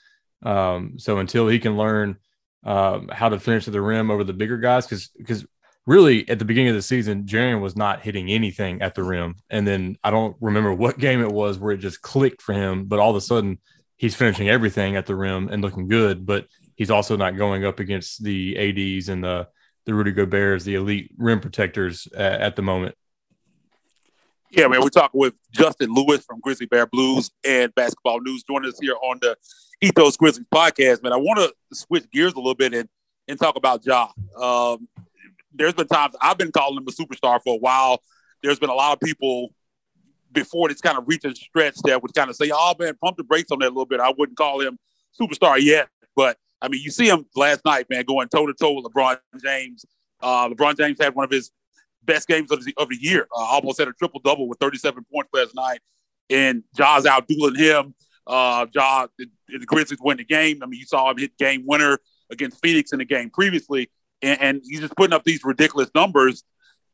Um, so until he can learn um, how to finish to the rim over the bigger guys, because because really at the beginning of the season, Jaren was not hitting anything at the rim, and then I don't remember what game it was where it just clicked for him, but all of a sudden he's finishing everything at the rim and looking good, but he's also not going up against the ADs and the the Rudy Gobert's, the elite rim protectors at, at the moment. Yeah, man, we're talking with Justin Lewis from Grizzly Bear Blues and Basketball News joining us here on the Ethos Grizzlies podcast. Man, I want to switch gears a little bit and, and talk about Ja. Um, there's been times I've been calling him a superstar for a while. There's been a lot of people before this kind of reaching stretch that would kind of say, oh, man, pump the brakes on that a little bit. I wouldn't call him superstar yet. But, I mean, you see him last night, man, going toe-to-toe with LeBron James. Uh, LeBron James had one of his best games of the, of the year. Uh, almost had a triple double with 37 points last night. And Ja's out dueling him. Uh, the, the Grizzlies win the game. I mean, you saw him hit game winner against Phoenix in the game previously. And, and he's just putting up these ridiculous numbers.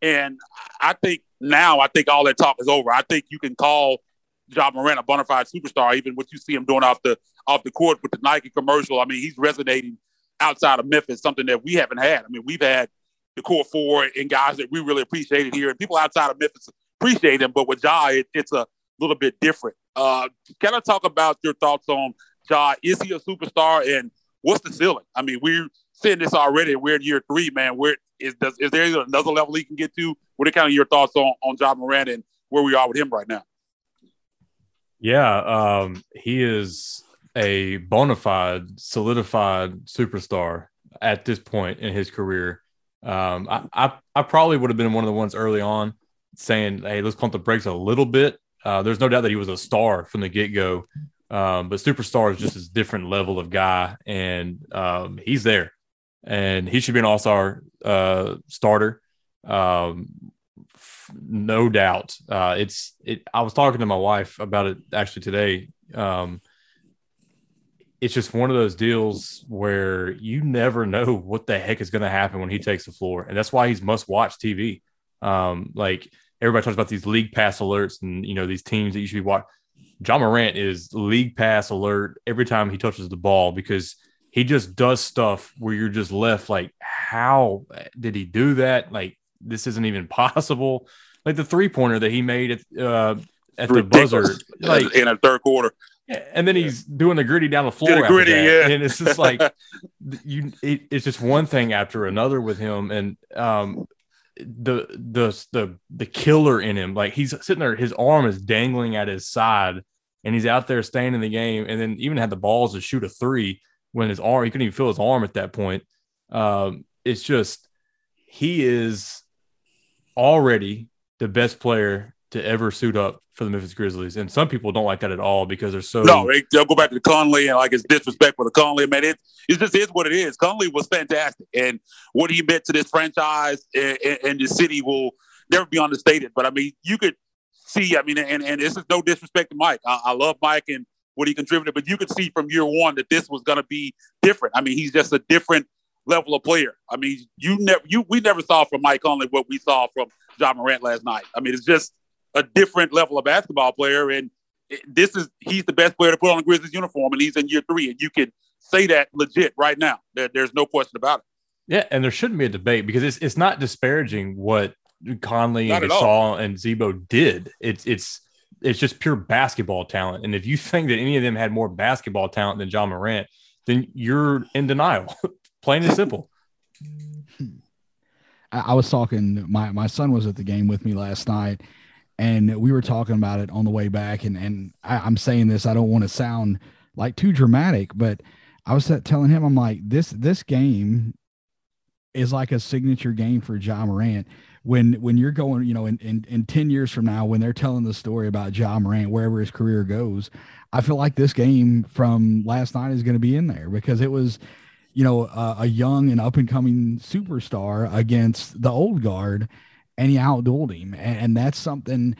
And I think now, I think all that talk is over. I think you can call Ja Morant a bona fide superstar, even what you see him doing off the off the court with the Nike commercial. I mean, he's resonating outside of Memphis, something that we haven't had. I mean, we've had the core four and guys that we really appreciated here. And people outside of Memphis appreciate him, but with Ja, it, it's a little bit different. Uh, can I talk about your thoughts on Ja? Is he a superstar, and what's the ceiling? I mean, we're seeing this already. We're in year three, man. Where is does, is there another level he can get to? What are kind of your thoughts on on Ja Morant and where we are with him right now? Yeah, um, he is a bona fide, solidified superstar at this point in his career. Um, I, I, I probably would have been one of the ones early on saying, "Hey, let's pump the brakes a little bit." Uh, there's no doubt that he was a star from the get go, um, but superstar is just a different level of guy, and um, he's there, and he should be an all star uh, starter, um, f- no doubt. Uh, it's it. I was talking to my wife about it actually today. Um, it's just one of those deals where you never know what the heck is going to happen when he takes the floor, and that's why he's must watch TV. Um, like everybody talks about these league pass alerts and you know these teams that you should be watching. Ja Morant is league pass alert every time he touches the ball because he just does stuff where you're just left like, how did he do that? Like this isn't even possible. Like the three pointer that he made at uh, at the buzzer, like in a third quarter. And then he's doing the gritty down the floor. gritty, yeah. And it's just like you. It, it's just one thing after another with him, and um, the the the the killer in him. Like he's sitting there, his arm is dangling at his side, and he's out there staying in the game, and then even had the balls to shoot a three when his arm he couldn't even feel his arm at that point. Um, it's just he is already the best player to ever suit up for the Memphis Grizzlies. And some people don't like that at all because they're so no. They'll go back to Conley and like it's disrespectful to Conley. Man, it it just is what it is. Conley was fantastic, and what he meant to this franchise and, and the city will never be understated. But I mean, you could see. I mean, and and this is no disrespect to Mike. I, I love Mike and what he contributed, but you could see from year one that this was going to be different. I mean, he's just a different level of player. I mean, you never you we never saw from Mike Conley what we saw from Ja Morant last night. I mean, it's just a different level of basketball player, and this is he's the best player to put on the Grizzlies uniform, and he's in year three, and you can say that legit right now. There, there's no question about it. Yeah, and there shouldn't be a debate because it's it's not disparaging what Conley not and Gasol and Z-Bo did. It's it's it's just pure basketball talent. And if you think that any of them had more basketball talent than Ja Morant, then you're in denial. Plain and simple. I was talking. My my son was at the game with me last night, and we were talking about it on the way back. And and I, am saying this, I don't want to sound like too dramatic, but I was telling him, I'm like, this this game is like a signature game for Ja Morant. When when you're going, you know, in, in, in 10 years from now, when they're telling the story about Ja Morant, wherever his career goes, I feel like this game from last night is going to be in there because it was, you know, a, a young and up and coming superstar against the old guard and he outdueled him. And, and that's something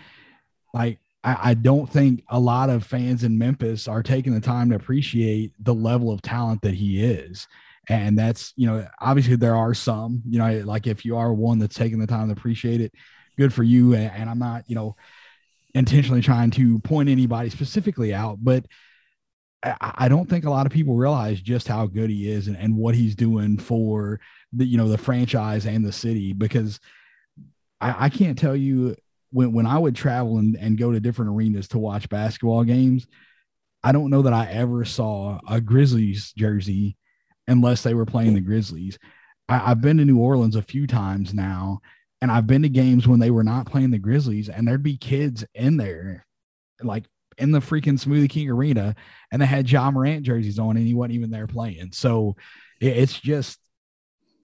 like I, I, don't think a lot of fans in Memphis are taking the time to appreciate the level of talent that he is. And that's, you know, obviously there are some, you know, like if you are one that's taking the time to appreciate it, good for you. And, and I'm not, you know, intentionally trying to point anybody specifically out, but I, don't think a lot of people realize just how good he is and, and what he's doing for the, you know, the franchise and the city because – I, I can't tell you when when I would travel and, and go to different arenas to watch basketball games, I don't know that I ever saw a Grizzlies jersey unless they were playing the Grizzlies. I, have been to New Orleans a few times now, and I've been to games when they were not playing the Grizzlies, and there'd be kids in there, like in the freaking Smoothie King Arena, and they had Ja Morant jerseys on, and he wasn't even there playing. So it, it's just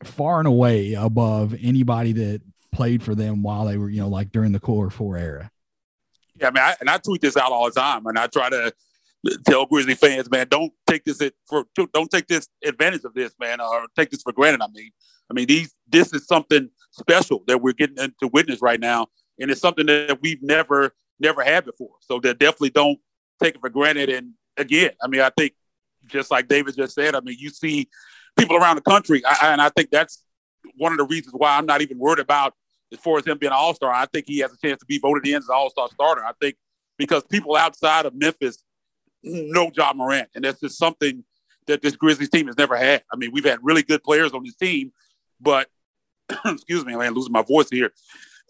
far and away above anybody that played for them while they were, you know, like during the core four era. Yeah, I mean, I, and I tweet this out all the time, and I try to tell Grizzly fans, man, don't take this for don't take this advantage of this, man, or take this for granted. I mean, I mean, these this is something special that we're getting to witness right now, and it's something that we've never never had before. So definitely don't take it for granted. And again, I mean, I think just like David just said, I mean, you see people around the country, I, and I think that's one of the reasons why I'm not even worried about as far as him being an all star, I think he has a chance to be voted in as an all star starter. I think because people outside of Memphis know Ja Morant, and that's just something that this Grizzlies team has never had. I mean, we've had really good players on this team, but excuse me, I'm losing my voice here.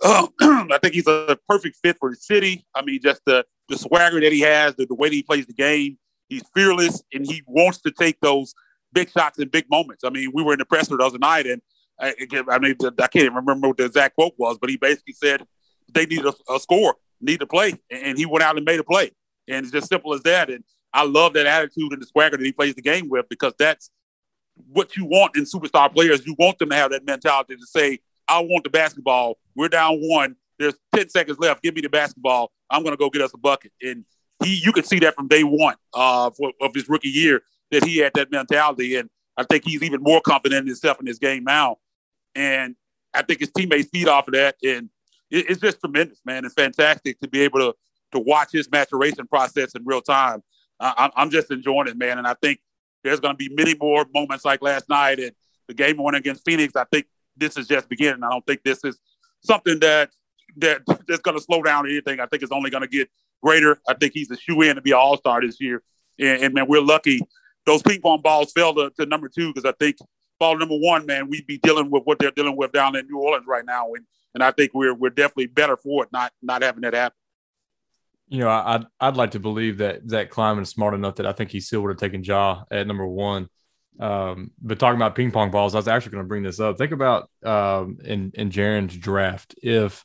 Um, I think he's a perfect fit for the city. I mean, just the the swagger that he has, the, the way that he plays the game. He's fearless, and he wants to take those big shots in big moments. I mean, we were in the presser the other night, and I, I mean, I can't even remember what the exact quote was, but he basically said they need a, a score, need to play, and he went out and made a play, and it's just simple as that. And I love that attitude and the swagger that he plays the game with because that's what you want in superstar players. You want them to have that mentality to say, "I want the basketball. We're down one. There's ten seconds left. Give me the basketball. I'm going to go get us a bucket." And he, you can see that from day one uh, for, of his rookie year that he had that mentality, and I think he's even more confident in himself in his game now. And I think his teammates feed off of that. And it, it's just tremendous, man. It's fantastic to be able to to watch his maturation process in real time. I, I'm just enjoying it, man. And I think there's going to be many more moments like last night and the game went against Phoenix. I think this is just beginning. I don't think this is something that that that's going to slow down anything. I think it's only going to get greater. I think he's a shoe in to be an All Star this year. And, and, man, we're lucky those ping pong balls fell to, to number two because I think ball number one, man, we'd be dealing with what they're dealing with down in New Orleans right now, and and I think we're we're definitely better for it, not not having that happen. You know, I'd I'd like to believe that Zach Kleiman is smart enough that I think he still would have taken Ja at number one. Um, but talking about ping pong balls, I was actually going to bring this up. Think about um, in in Jaren's draft if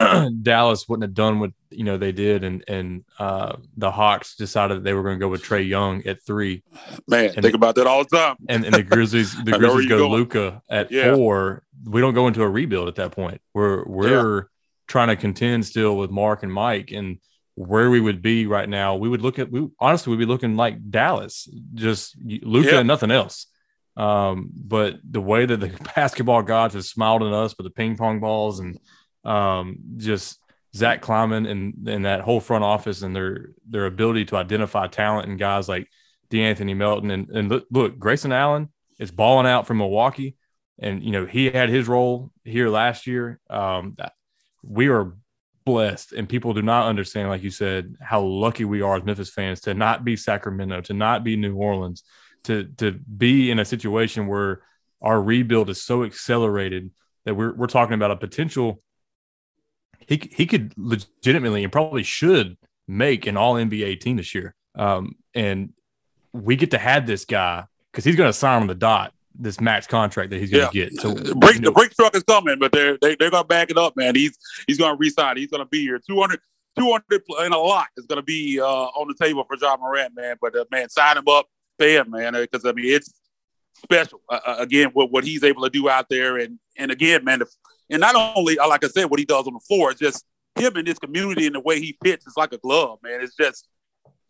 Dallas wouldn't have done what you know they did, and and uh, the Hawks decided they were going to go with Trae Young at three. Man, and think about that all the time. And, and the Grizzlies, the Grizzlies go Luka at yeah. four. We don't go into a rebuild at that point. We're we're yeah. trying to contend still with Mark and Mike, and where we would be right now, we would look at we honestly we'd be looking like Dallas, just Luka yeah. and nothing else. Um, but the way that the basketball gods have smiled on us with the ping pong balls and um, just Zach Kleiman and and that whole front office and their their ability to identify talent and guys like De'Anthony Melton and and look, look Grayson Allen is balling out from Milwaukee, and you know he had his role here last year. Um, we are blessed, and people do not understand, like you said, how lucky we are as Memphis fans to not be Sacramento, to not be New Orleans, to to be in a situation where our rebuild is so accelerated that we're we're talking about a potential he he could legitimately and probably should make an All NBA team this year. Um, and we get to have this guy because he's going to sign on the dot this max contract that he's going to yeah. get. So break, you know, the break truck is coming, but they're they, they're going to back it up, man. He's he's going to resign. He's going to be here. 200, 200 and a lot is going to be uh, on the table for Ja Morant, man. But uh, man, sign him up, pay him, man, because I mean it's special. Uh, uh, again, what what he's able to do out there, and and again, man, if and not only, uh, like I said, what he does on the floor, it's just him in this community and the way he fits is like a glove, man. It's just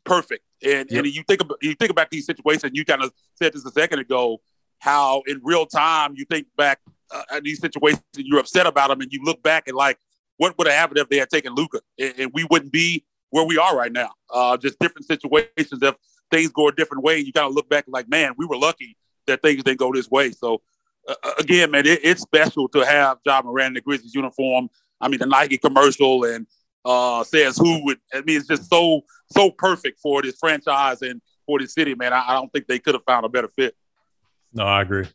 perfect. And yep. and you think about you think about these situations. You kind of said this a second ago, how in real time you think back uh, at these situations, you're upset about them, and you look back and like, what would have happened if they had taken Luka, and, and, we wouldn't be where we are right now. Uh, just different situations. If things go a different way, you kind of look back and like, man, we were lucky that things didn't go this way. So uh, again, man, it, it's special to have Ja Morant in the Grizzlies uniform. I mean, the Nike commercial and uh, says who would. I mean, it's just so so perfect for this franchise and for this city, man. I, I don't think they could have found a better fit. No, I agree.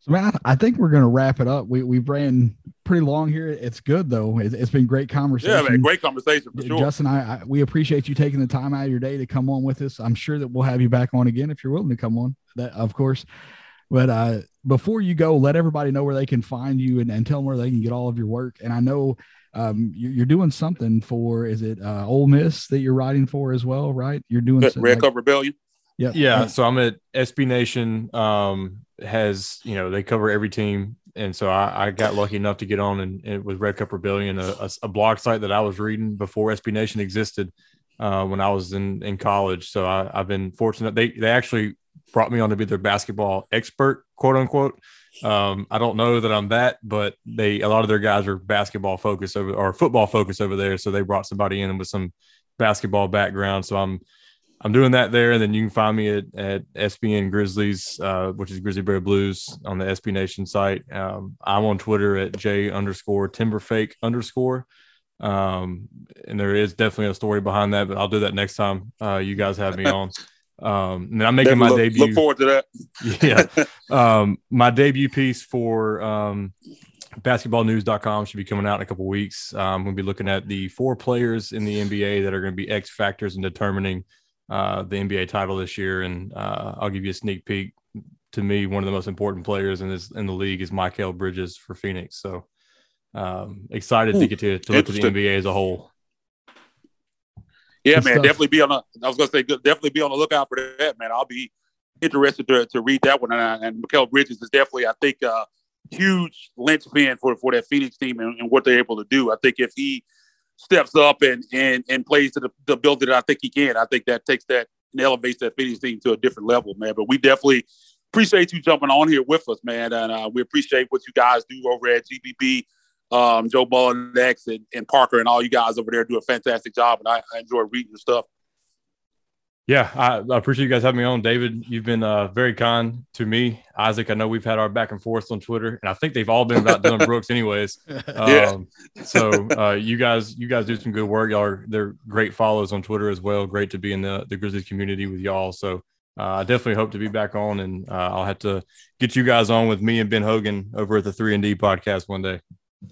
So, man, I, think we're going to wrap it up. We we've ran pretty long here. It's good though. It's, it's been great conversation. Yeah, man, great conversation for sure. Justin, I, I, we appreciate you taking the time out of your day to come on with us. I'm sure that we'll have you back on again if you're willing to come on. That, of course. But uh, before you go, let everybody know where they can find you and, and tell them where they can get all of your work. And I know um, you're, you're, doing something for, is it uh, Ole Miss that you're writing for as well, right? You're doing Red like, Cup Rebellion. Yeah. Yeah. So I'm at SB Nation. Um, has, you know, they cover every team. And so I, I got lucky enough to get on and, and with Red Cup Rebellion, a, a, a, blog site that I was reading before SB Nation existed uh, when I was in, in college. So I, I've been fortunate. They, they actually brought me on to be their basketball expert, quote unquote. Um, I don't know that I'm that, but they a lot of their guys are basketball focused over or football focused over there. So they brought somebody in with some basketball background. So I'm I'm doing that there, and then you can find me at, at SBN Grizzlies, uh, which is Grizzly Bear Blues on the SB Nation site. Um, I'm on Twitter at J underscore Timberfake underscore. Um, and there is definitely a story behind that, but I'll do that next time uh, you guys have me on. Um, and I'm making my look, debut. Look forward to that. yeah. Um, my debut piece for um, basketballnews.com should be coming out in a couple weeks. Um, we'll be looking at the four players in the NBA that are going to be X factors in determining uh, the NBA title this year. And uh, I'll give you a sneak peek. To me, one of the most important players in this in the league is Mikal Bridges for Phoenix. So um, excited Ooh, to get to, to look at the NBA as a whole. Yeah, man, stuff. definitely be on. A, I was gonna say, definitely be on the lookout for that, man. I'll be interested to, to read that one. And, and Mikal Bridges is definitely, I think, uh, huge linchpin for for that Phoenix team and, and, what they're able to do. I think if he steps up and and and plays to the, the ability that I think he can, I think that takes that and elevates that Phoenix team to a different level, man. But we definitely appreciate you jumping on here with us, man, and uh, we appreciate what you guys do over at GBB um, Joe Mullinax and, and Parker and all you guys over there do a fantastic job, and I, I enjoy reading your stuff. Yeah, I, I, appreciate you guys having me on, David. You've been uh, very kind to me, Isaac. I know we've had our back and forth on Twitter, and I think they've all been about Dillon Brooks, anyways. Um, So uh, you guys, you guys do some good work. Y'all are they're great follows on Twitter as well. Great to be in the the Grizzlies community with y'all. So uh, I definitely hope to be back on, and uh, I'll have to get you guys on with me and Ben Hogan over at the Three and D podcast one day.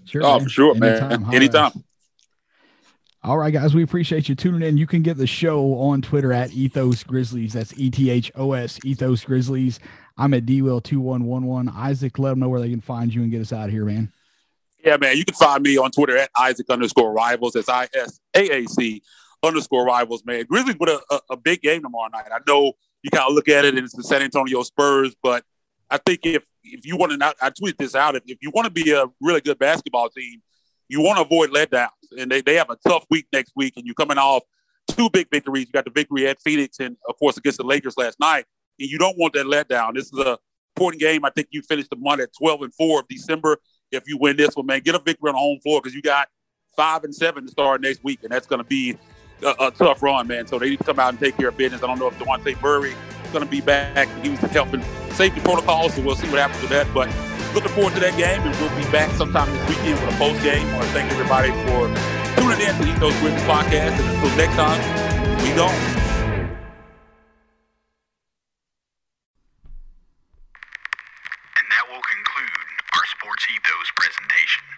Sure. Oh, man. for sure, Anytime, man. Anytime. All right, guys, we appreciate you tuning in. You can get the show on Twitter at Ethos Grizzlies. That's E T H O S Ethos Grizzlies. I'm at DWell two one one one. Isaac, let them know where they can find you and get us out of here, man. Yeah, man. You can find me on Twitter at Isaac underscore Rivals. That's I S A A C underscore Rivals, man. Grizzlies with a, a, a big game tomorrow night. I know you kind of look at it and it's the San Antonio Spurs, but I think if if you want to, not I tweet this out. If, if you want to be a really good basketball team, you want to avoid letdowns. And they, they have a tough week next week, and you're coming off two big victories. You got the victory at Phoenix and, of course, against the Lakers last night. And you don't want that letdown. This is a important game. I think you finished the month at 12 and 4 of December. If you win this one, man, get a victory on the home floor because you got five and seven to start next week, and that's going to be a, a, tough run, man. So they need to come out and take care of business. I don't know if Dejounte Murray going to be back. He was helping safety protocols, so we'll see what happens with that. But looking forward to that game, and we'll be back sometime this weekend with a post game. I want to thank everybody for tuning in to Ethos Grizzlies podcast, and until next time, we go. And that will conclude our Sports Ethos presentation.